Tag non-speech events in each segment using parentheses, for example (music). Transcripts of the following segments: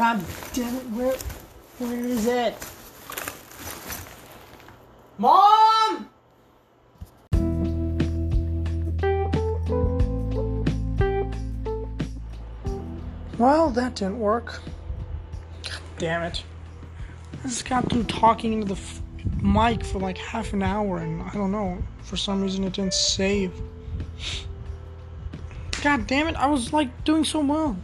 God damn it, where, where is it? Mom! Well, that didn't work. God damn it. I just got through talking into the f- mic for like half an hour and I don't know, for some reason it didn't save. God damn it, I was like doing so well.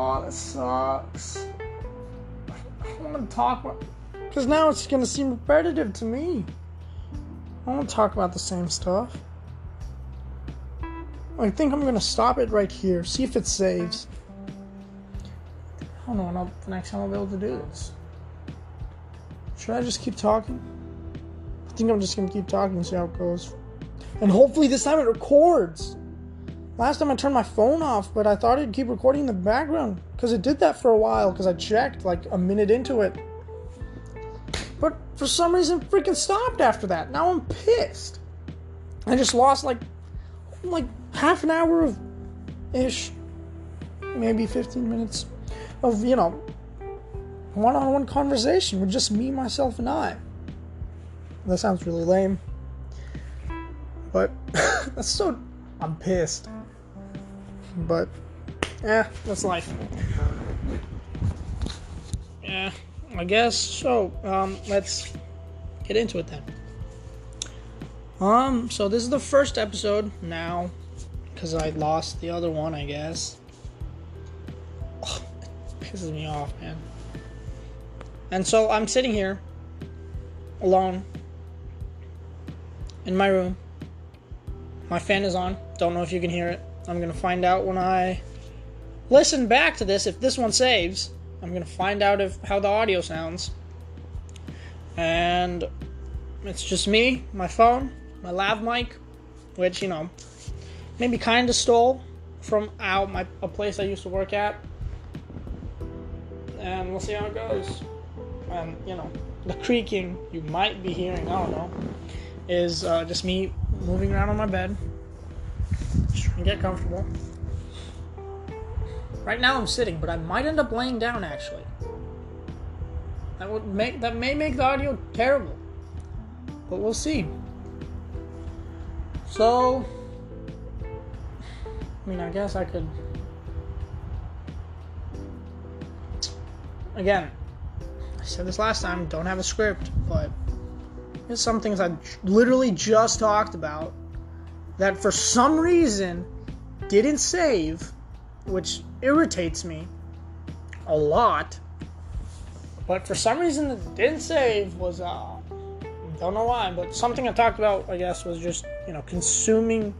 Oh, that sucks. I want to talk about. Because now it's going to seem repetitive to me. I to talk about the same stuff. I think I'm going to stop it right here, see if it saves. I don't know when I'll, the next time I'll be able to do this. Should I just keep talking? I think I'm just going to keep talking and see how it goes. And hopefully this time it records. Last time I turned my phone off, but I thought it'd keep recording in the background because it did that for a while because I checked like a minute into it. But for some reason, freaking stopped after that. Now I'm pissed. I just lost like like half an hour of ish, maybe 15 minutes of you know one-on-one conversation with just me, myself, and I. That sounds really lame, but (laughs) that's so. I'm pissed. But, yeah, that's life. Yeah, I guess so. Um, let's get into it then. Um, so this is the first episode now, because I lost the other one, I guess. Oh, it pisses me off, man. And so I'm sitting here, alone, in my room. My fan is on. Don't know if you can hear it. I'm gonna find out when I listen back to this if this one saves. I'm gonna find out if how the audio sounds. And it's just me, my phone, my lav mic, which you know maybe kind of stole from out my a place I used to work at. And we'll see how it goes. And you know the creaking you might be hearing, I don't know, is uh, just me moving around on my bed and get comfortable. Right now I'm sitting, but I might end up laying down actually. That would make that may make the audio terrible. But we'll see. So I mean I guess I could again I said this last time, don't have a script, but there's some things I literally just talked about that for some reason didn't save, which irritates me a lot. But for some reason that didn't save was uh don't know why, but something I talked about I guess was just, you know, consuming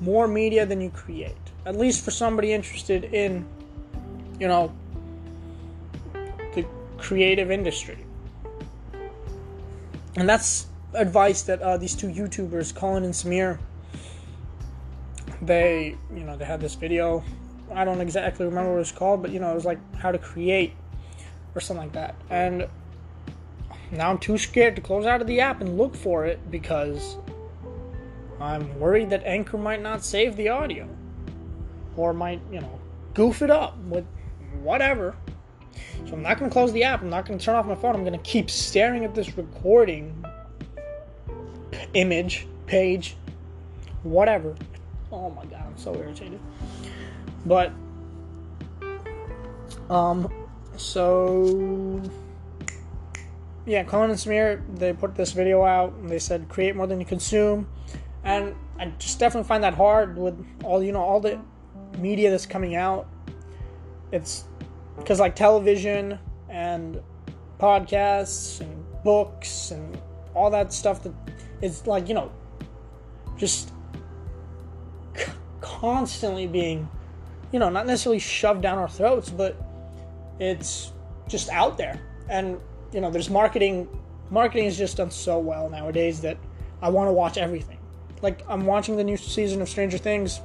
more media than you create. At least for somebody interested in, you know, the creative industry. And that's advice that uh, these two YouTubers, Colin and Samir, they you know they had this video. I don't exactly remember what it's called but you know it was like how to create or something like that. And now i'm too scared to close out of the app and look for it because i'm worried that anchor might not save the audio or might you know goof it up with whatever. So i'm not going to close the app. I'm not going to turn off my phone. I'm going to keep staring at this recording image page whatever Oh my god, I'm so irritated. But um so yeah, Colin and Samir they put this video out and they said create more than you consume. And I just definitely find that hard with all you know, all the media that's coming out. It's because like television and podcasts and books and all that stuff that it's like, you know, just constantly being, you know, not necessarily shoved down our throats, but it's just out there. And, you know, there's marketing. Marketing is just done so well nowadays that I want to watch everything. Like, I'm watching the new season of Stranger Things,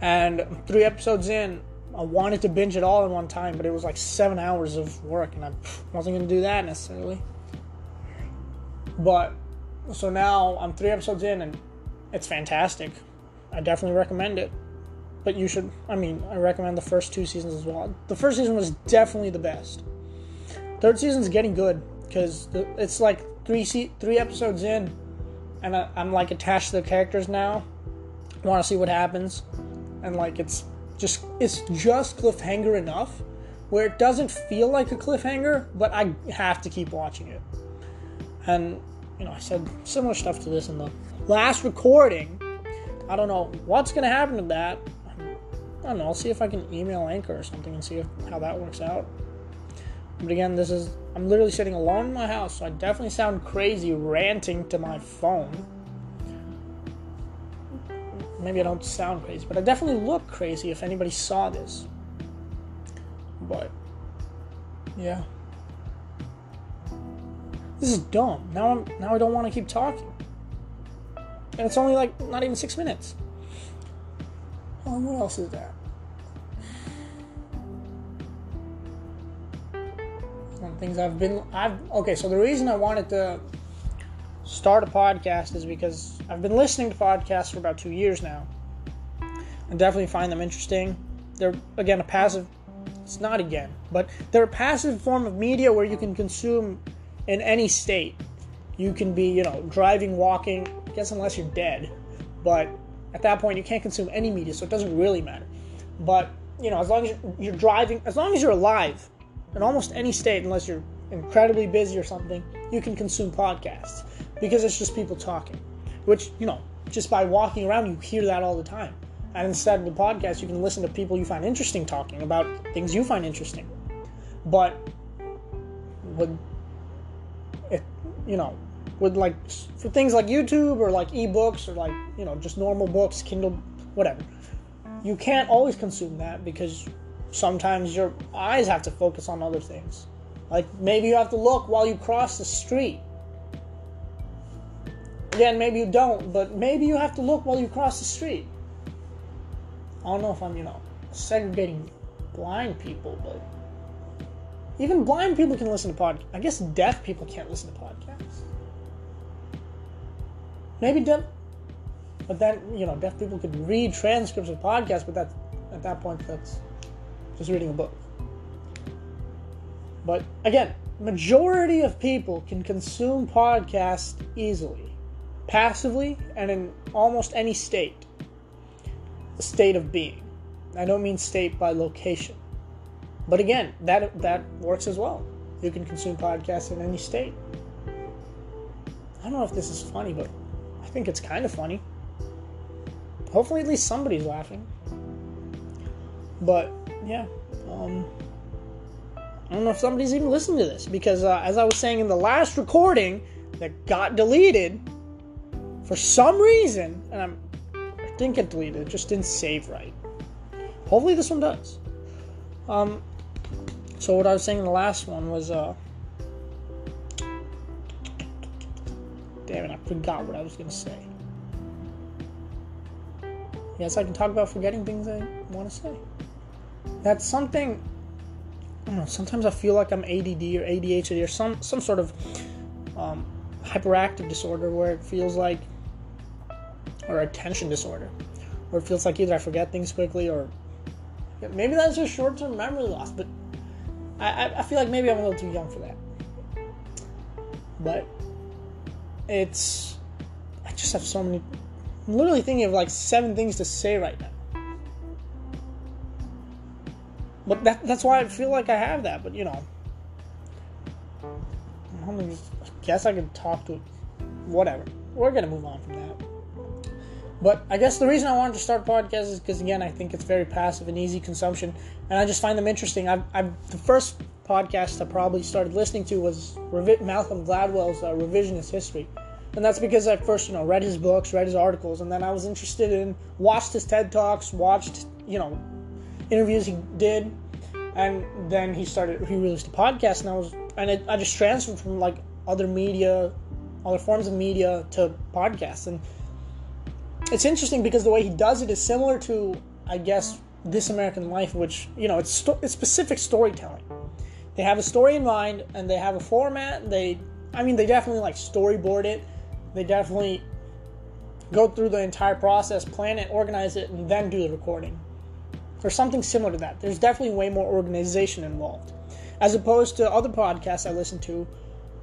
and three episodes in, I wanted to binge it all in one time, but it was like seven hours of work, and I wasn't going to do that necessarily. But, so now I'm three episodes in, and it's fantastic. I definitely recommend it. but you should. I mean, I recommend the first two seasons as well. The first season was definitely the best. Third season's getting good because it's like three se- three episodes in, and I, I'm like attached to the characters now. Want to see what happens, and like it's just it's just cliffhanger enough where it doesn't feel like a cliffhanger, but I have to keep watching it. And you know, I said similar stuff to this in the last recording. I don't know what's gonna happen to that. I don't know. I'll see if I can email Anchor or something and see if, how that works out. But again, this is I'm literally sitting alone in my house, so I definitely sound crazy ranting to my phone. Maybe I don't sound crazy, but I definitely look crazy if anybody saw this. But yeah. This is dumb. Now I'm now I don't want to keep talking. And it's only like not even six minutes. Oh, what else is that? Some things I've been I've okay, so the reason I wanted to start a podcast is because I've been listening to podcasts for about two years now. I definitely find them interesting. They're again a passive it's not again, but they're a passive form of media where you can consume in any state. You can be, you know, driving, walking, I guess unless you're dead. But at that point, you can't consume any media, so it doesn't really matter. But, you know, as long as you're driving, as long as you're alive in almost any state, unless you're incredibly busy or something, you can consume podcasts because it's just people talking. Which, you know, just by walking around, you hear that all the time. And instead of the podcast, you can listen to people you find interesting talking about things you find interesting. But with it, you know, with like for things like YouTube or like ebooks or like you know just normal books, Kindle, whatever, you can't always consume that because sometimes your eyes have to focus on other things. Like maybe you have to look while you cross the street. Again, maybe you don't, but maybe you have to look while you cross the street. I don't know if I'm, you know, segregating blind people, but even blind people can listen to podcasts. I guess deaf people can't listen to podcasts. Maybe deaf, but then you know, deaf people could read transcripts of podcasts, but that at that point that's just reading a book. But again, majority of people can consume podcasts easily, passively, and in almost any state state of being. I don't mean state by location. But again, that that works as well. You can consume podcasts in any state. I don't know if this is funny, but I think it's kind of funny. Hopefully, at least somebody's laughing. But yeah, um, I don't know if somebody's even listening to this because, uh, as I was saying in the last recording that got deleted for some reason, and I'm didn't get deleted, it just didn't save right. Hopefully this one does. Um, so what I was saying in the last one was, uh, damn it, I forgot what I was gonna say. Yes, I can talk about forgetting things I want to say. That's something. I don't know. Sometimes I feel like I'm ADD or ADHD or some some sort of um, hyperactive disorder where it feels like or attention disorder, where it feels like either I forget things quickly or maybe that's just short term memory loss, but I, I feel like maybe I'm a little too young for that. But it's. I just have so many. I'm literally thinking of like seven things to say right now. But that, that's why I feel like I have that, but you know. I guess I can talk to. Whatever. We're gonna move on from that. But I guess the reason I wanted to start podcasts is because again I think it's very passive and easy consumption, and I just find them interesting. I've, I've the first podcast I probably started listening to was Revi- Malcolm Gladwell's uh, Revisionist History, and that's because I first you know read his books, read his articles, and then I was interested in watched his TED talks, watched you know interviews he did, and then he started he released a podcast, and I was and it, I just transferred from like other media, other forms of media to podcasts and it's interesting because the way he does it is similar to, I guess, This American Life, which you know it's sto- it's specific storytelling. They have a story in mind and they have a format. They, I mean, they definitely like storyboard it. They definitely go through the entire process, plan it, organize it, and then do the recording. or something similar to that. There's definitely way more organization involved, as opposed to other podcasts I listen to,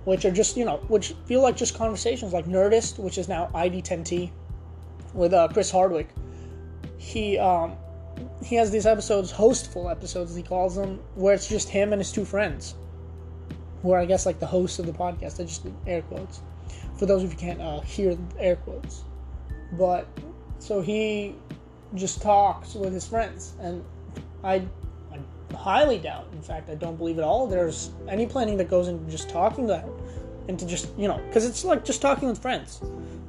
which are just you know, which feel like just conversations, like Nerdist, which is now ID10T, with uh, Chris Hardwick. He um, he has these episodes, hostful episodes, he calls them, where it's just him and his two friends, who are I guess like the hosts of the podcast. I just did air quotes for those of you can't uh, hear air quotes. But so he just talks with his friends, and I, I highly doubt. In fact, I don't believe at all. There's any planning that goes into just talking that, into just you know, because it's like just talking with friends.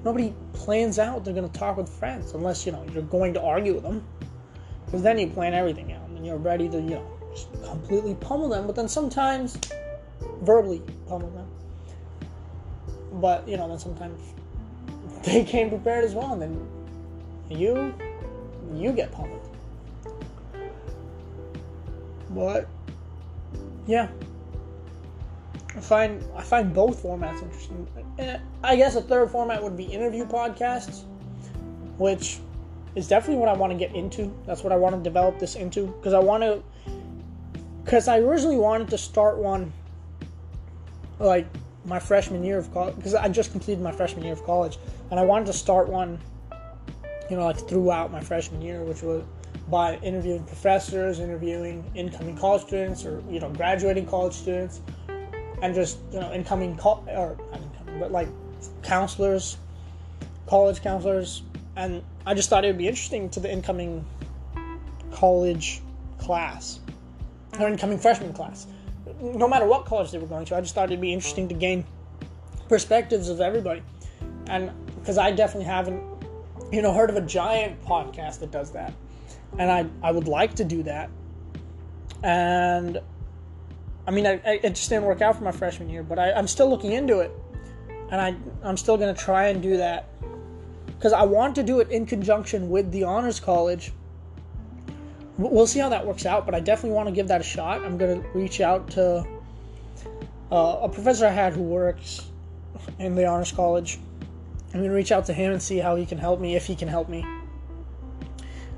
Nobody plans out they're going to talk with friends unless you know you're going to argue with them, because then you plan everything out and you're ready to you know just completely pummel them. But then sometimes verbally pummel them. But you know, then sometimes (laughs) they came prepared as well, and then you you get pummeled. But yeah, I find I find both formats interesting. And I guess a third format would be interview podcasts, which is definitely what I want to get into. That's what I want to develop this into because I want to. Because I originally wanted to start one like my freshman year of college because I just completed my freshman year of college, and I wanted to start one, you know, like throughout my freshman year, which was by interviewing professors, interviewing incoming college students, or you know, graduating college students, and just you know, incoming co- or not incoming, but like counselors, college counselors, and I just thought it would be interesting to the incoming college class or incoming freshman class. No matter what college they were going to. I just thought it'd be interesting to gain perspectives of everybody, and because I definitely haven't, you know, heard of a giant podcast that does that, and I I would like to do that, and I mean, I, I, it just didn't work out for my freshman year, but I, I'm still looking into it, and I I'm still gonna try and do that because I want to do it in conjunction with the honors college we'll see how that works out, but I definitely want to give that a shot. I'm going to reach out to uh, a professor I had who works in the Honors College. I'm going to reach out to him and see how he can help me, if he can help me.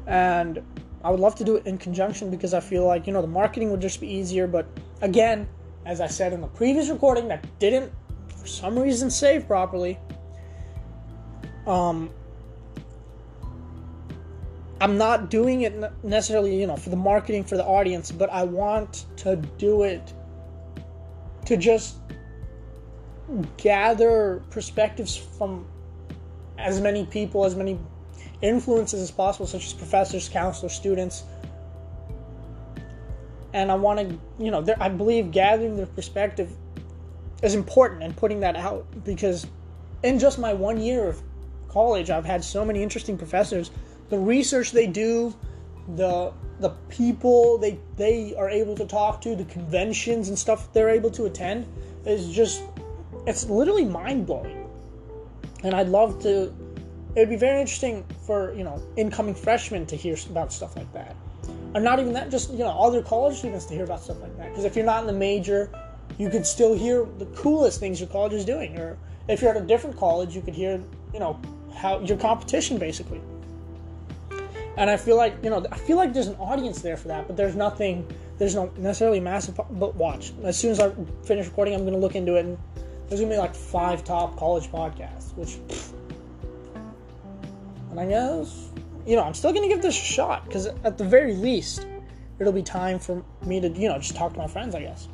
And I would love to do it in conjunction because I feel like, you know, the marketing would just be easier. But again, as I said in the previous recording that didn't, for some reason, save properly, um, I'm not doing it necessarily, you know, for the marketing for the audience, but I want to do it to just gather perspectives from as many people, as many influences as possible, such as professors, counselors, students. And I want to, you know, I believe gathering their perspective is important and putting that out because in just my one year of college, I've had so many interesting professors the research they do, the the people they they are able to talk to, the conventions and stuff they're able to attend is just it's literally mind blowing. And I'd love to it would be very interesting for, you know, incoming freshmen to hear about stuff like that. And not even that, just, you know, other college students to hear about stuff like that. Because if you're not in the major, you could still hear the coolest things your college is doing. Or if you're at a different college, you could hear, you know, how your competition basically and I feel like you know I feel like there's an audience there for that, but there's nothing. There's no necessarily massive. But watch as soon as I finish recording, I'm gonna look into it, and there's gonna be like five top college podcasts, which. And I guess you know I'm still gonna give this a shot because at the very least, it'll be time for me to you know just talk to my friends. I guess.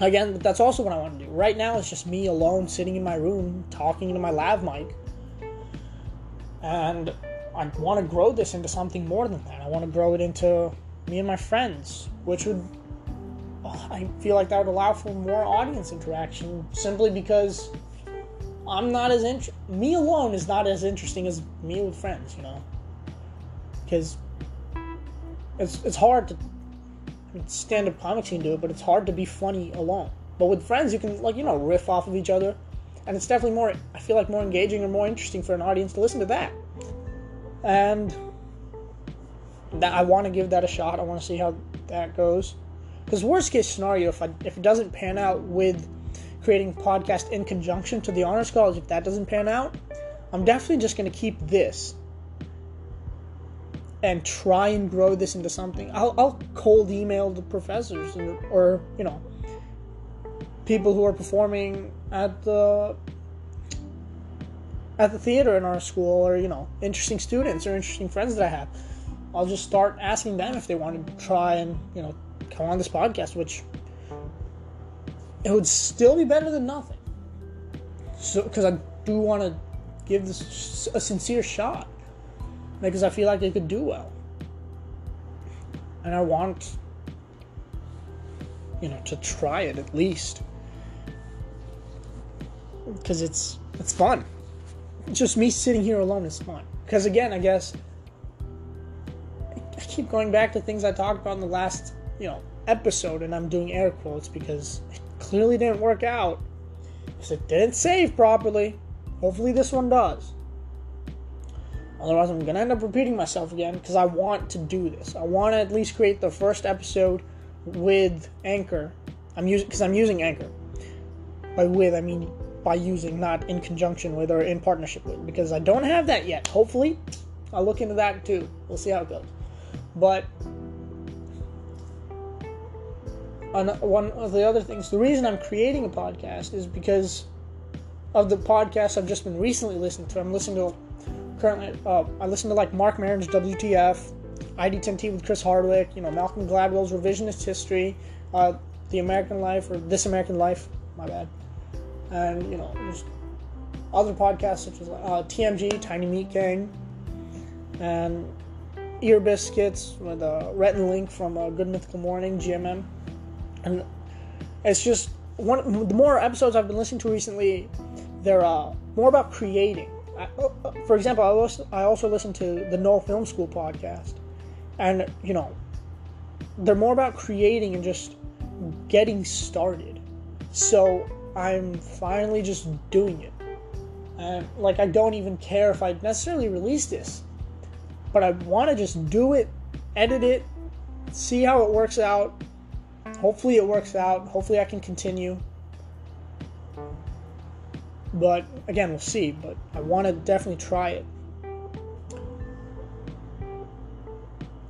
Again, that's also what I want to do. Right now, it's just me alone sitting in my room talking into my lav mic. And I want to grow this into something more than that. I want to grow it into me and my friends, which would I feel like that would allow for more audience interaction simply because I'm not as int- me alone is not as interesting as me with friends, you know. Because it's it's hard to stand up comics can do it, but it's hard to be funny alone. But with friends, you can like you know riff off of each other, and it's definitely more. I feel like more engaging or more interesting for an audience to listen to that and that I want to give that a shot. I want to see how that goes. Because worst case scenario, if I, if it doesn't pan out with creating podcast in conjunction to the honors college, if that doesn't pan out, I'm definitely just going to keep this and try and grow this into something. I'll, I'll cold email the professors and, or you know people who are performing at the at the theater in our school or you know interesting students or interesting friends that I have. I'll just start asking them if they want to try and you know come on this podcast, which it would still be better than nothing. So because I do want to give this a sincere shot because I feel like it could do well. And I want, you know, to try it at least. Because it's it's fun. Just me sitting here alone is fun. Because again, I guess I keep going back to things I talked about in the last, you know, episode, and I'm doing air quotes because it clearly didn't work out. Because it didn't save properly. Hopefully, this one does. Otherwise, I'm gonna end up repeating myself again because I want to do this. I want to at least create the first episode with Anchor. I'm using because I'm using Anchor. By with, I mean by using, not in conjunction with or in partnership with, because I don't have that yet. Hopefully, I'll look into that too. We'll see how it goes. But one of the other things, the reason I'm creating a podcast is because of the podcasts I've just been recently listening to. I'm listening to currently uh, I listen to like Marc Maron's WTF, ID10T with Chris Hardwick, you know Malcolm Gladwell's Revisionist History, uh, The American Life or This American Life, my bad, and you know there's other podcasts such as uh, TMG, Tiny Meat Gang, and Ear Biscuits with uh, Rhett and Link from uh, Good Mythical Morning, GMM, and it's just one. The more episodes I've been listening to recently, they're uh, more about creating I, for example, I also, I also listen to the No Film School podcast, and you know, they're more about creating and just getting started. So I'm finally just doing it, and like I don't even care if I necessarily release this, but I want to just do it, edit it, see how it works out. Hopefully, it works out. Hopefully, I can continue. But again, we'll see. But I want to definitely try it.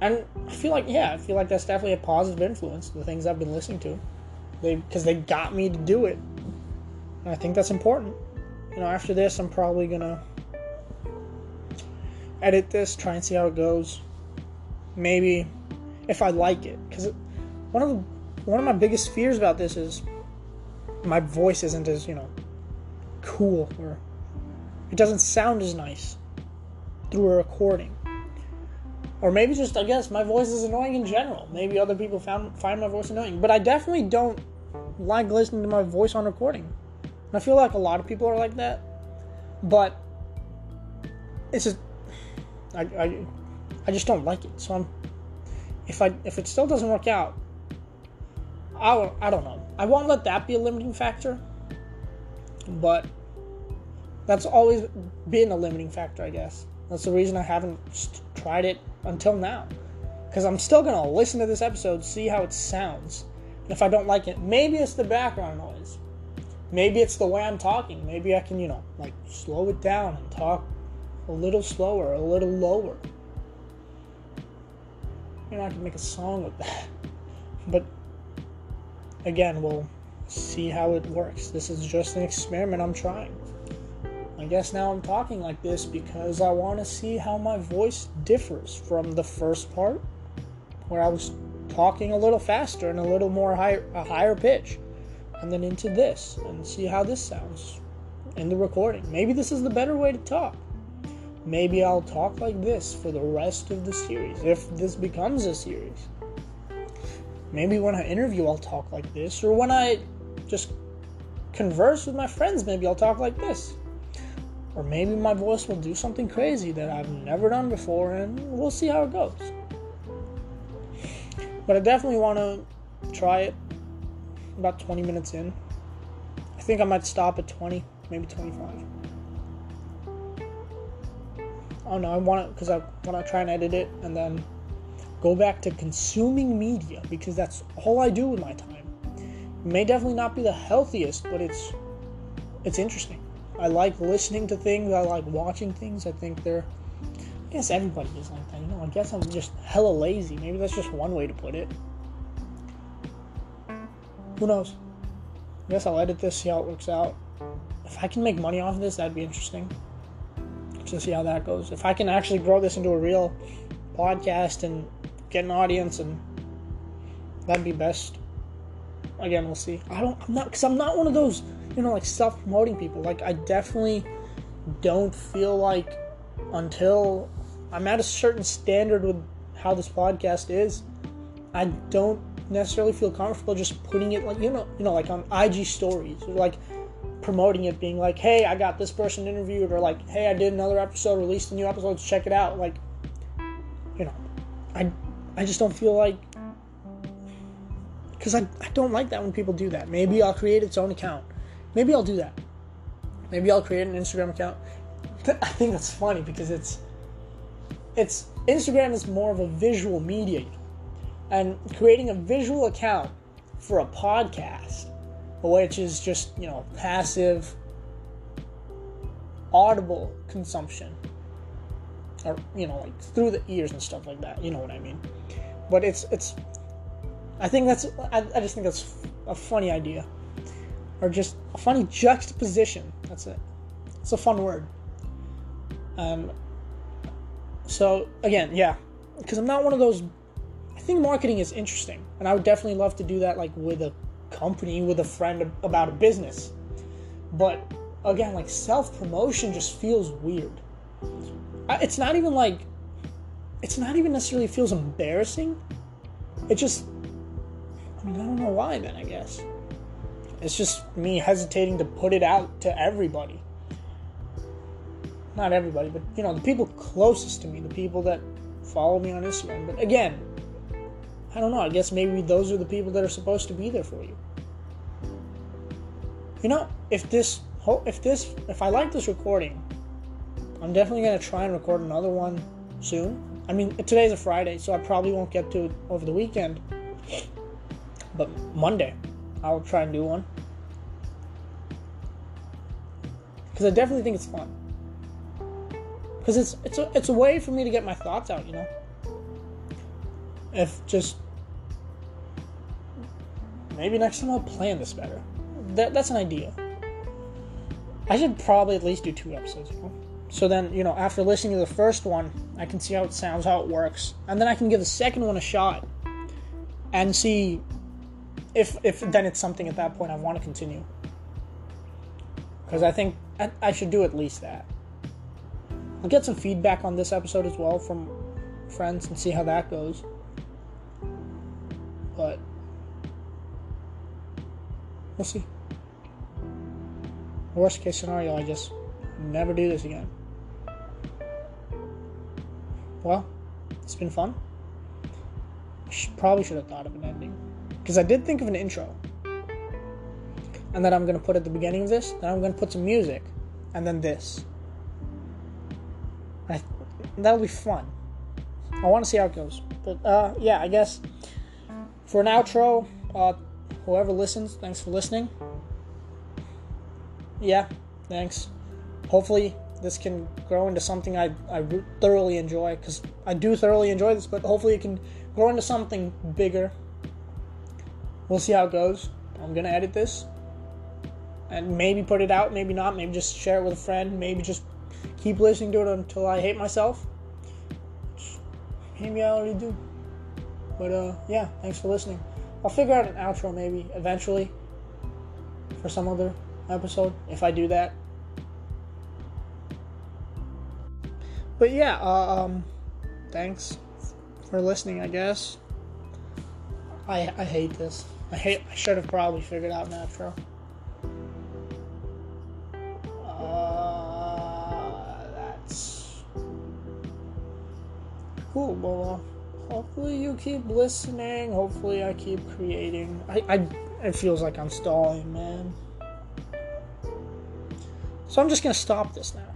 And I feel like, yeah, I feel like that's definitely a positive influence. The things I've been listening to, they because they got me to do it. And I think that's important. You know, after this, I'm probably gonna edit this, try and see how it goes. Maybe if I like it, because one of the one of my biggest fears about this is my voice isn't as you know cool or it doesn't sound as nice through a recording. Or maybe just I guess my voice is annoying in general. Maybe other people found find my voice annoying. But I definitely don't like listening to my voice on recording. And I feel like a lot of people are like that. But it's just I, I, I just don't like it. So I'm if I if it still doesn't work out, I I don't know. I won't let that be a limiting factor. But that's always been a limiting factor, I guess. That's the reason I haven't tried it until now. Because I'm still going to listen to this episode, see how it sounds. And if I don't like it, maybe it's the background noise. Maybe it's the way I'm talking. Maybe I can, you know, like slow it down and talk a little slower, a little lower. You know, I can make a song with that. (laughs) But again, we'll see how it works. This is just an experiment I'm trying. I guess now I'm talking like this because I want to see how my voice differs from the first part, where I was talking a little faster and a little more high, a higher pitch, and then into this and see how this sounds in the recording. Maybe this is the better way to talk. Maybe I'll talk like this for the rest of the series if this becomes a series. Maybe when I interview, I'll talk like this, or when I just converse with my friends, maybe I'll talk like this. Or maybe my voice will do something crazy that I've never done before, and we'll see how it goes. But I definitely want to try it about 20 minutes in. I think I might stop at 20, maybe 25. Oh no, I want it because I want to try and edit it and then go back to consuming media because that's all I do with my time may definitely not be the healthiest, but it's it's interesting. I like listening to things. I like watching things. I think they're I guess everybody is like that. You know, I guess I'm just hella lazy. Maybe that's just one way to put it. Who knows? I guess I'll edit this, see how it works out. If I can make money off of this, that'd be interesting. To see how that goes. If I can actually grow this into a real podcast and get an audience, and that'd be best. Again, we'll see. I don't. I'm not because I'm not one of those you know like self-promoting people. Like I definitely don't feel like until I'm at a certain standard with how this podcast is, I don't necessarily feel comfortable just putting it like you know you know like on IG stories or like promoting it being like hey I got this person interviewed or like hey I did another episode released a new episode check it out like you know I I just don't feel like because I, I don't like that when people do that. Maybe I'll create its own account. Maybe I'll do that. Maybe I'll create an Instagram account. I think that's funny because it's it's Instagram is more of a visual media, and creating a visual account for a podcast, which is just you know passive, audible consumption, or you know like through the ears and stuff like that. You know what I mean? But it's it's. I think that's I, I just think that's a funny idea, or just a funny juxtaposition. That's it. It's a fun word. Um, so again, yeah, because I'm not one of those. I think marketing is interesting, and I would definitely love to do that, like with a company, with a friend about a business. But again, like self promotion just feels weird. It's not even like. It's not even necessarily feels embarrassing. It just. I mean, I don't know why. Then I guess. It's just me hesitating to put it out to everybody not everybody, but you know, the people closest to me, the people that follow me on Instagram. But again, I don't know. I guess maybe those are the people that are supposed to be there for you. You know, if this, if this, if I like this recording, I'm definitely gonna try and record another one soon. I mean, today's a Friday, so I probably won't get to it over the weekend. But Monday, I'll try and do one because I definitely think it's fun because it's it's a it's a way for me to get my thoughts out, you know. If just maybe next time I'll plan this better. That that's an idea. I should probably at least do two episodes, you know. So then, you know, after listening to the first one, I can see how it sounds, how it works, and then I can give the second one a shot and see if if then it's something at that point I want to continue. Because I think I, I should do at least that. I'll get some feedback on this episode as well from friends and see how that goes. But we'll see. Worst case scenario, I just never do this again. Well, it's been fun. Probably should have thought of an ending. Because I did think of an intro. And then I'm going to put at the beginning of this, then I'm going to put some music, and then this. I, that'll be fun. I want to see how it goes. But uh, yeah, I guess for an outro, uh, whoever listens, thanks for listening. Yeah, thanks. Hopefully, this can grow into something I, I thoroughly enjoy because I do thoroughly enjoy this, but hopefully, it can grow into something bigger. We'll see how it goes. I'm gonna edit this and maybe put it out, maybe not, maybe just share it with a friend, maybe just keep listening to it until I hate myself. Maybe I already do. But uh, yeah, thanks for listening. I'll figure out an outro maybe eventually for some other episode if I do that. But yeah, uh, um, thanks for listening. I guess. I I hate this. I hate. I should have probably figured out an outro. cool. Well, uh, hopefully you keep listening. Hopefully I keep creating. I, I it feels like I'm stalling, man. So I'm just gonna stop this now.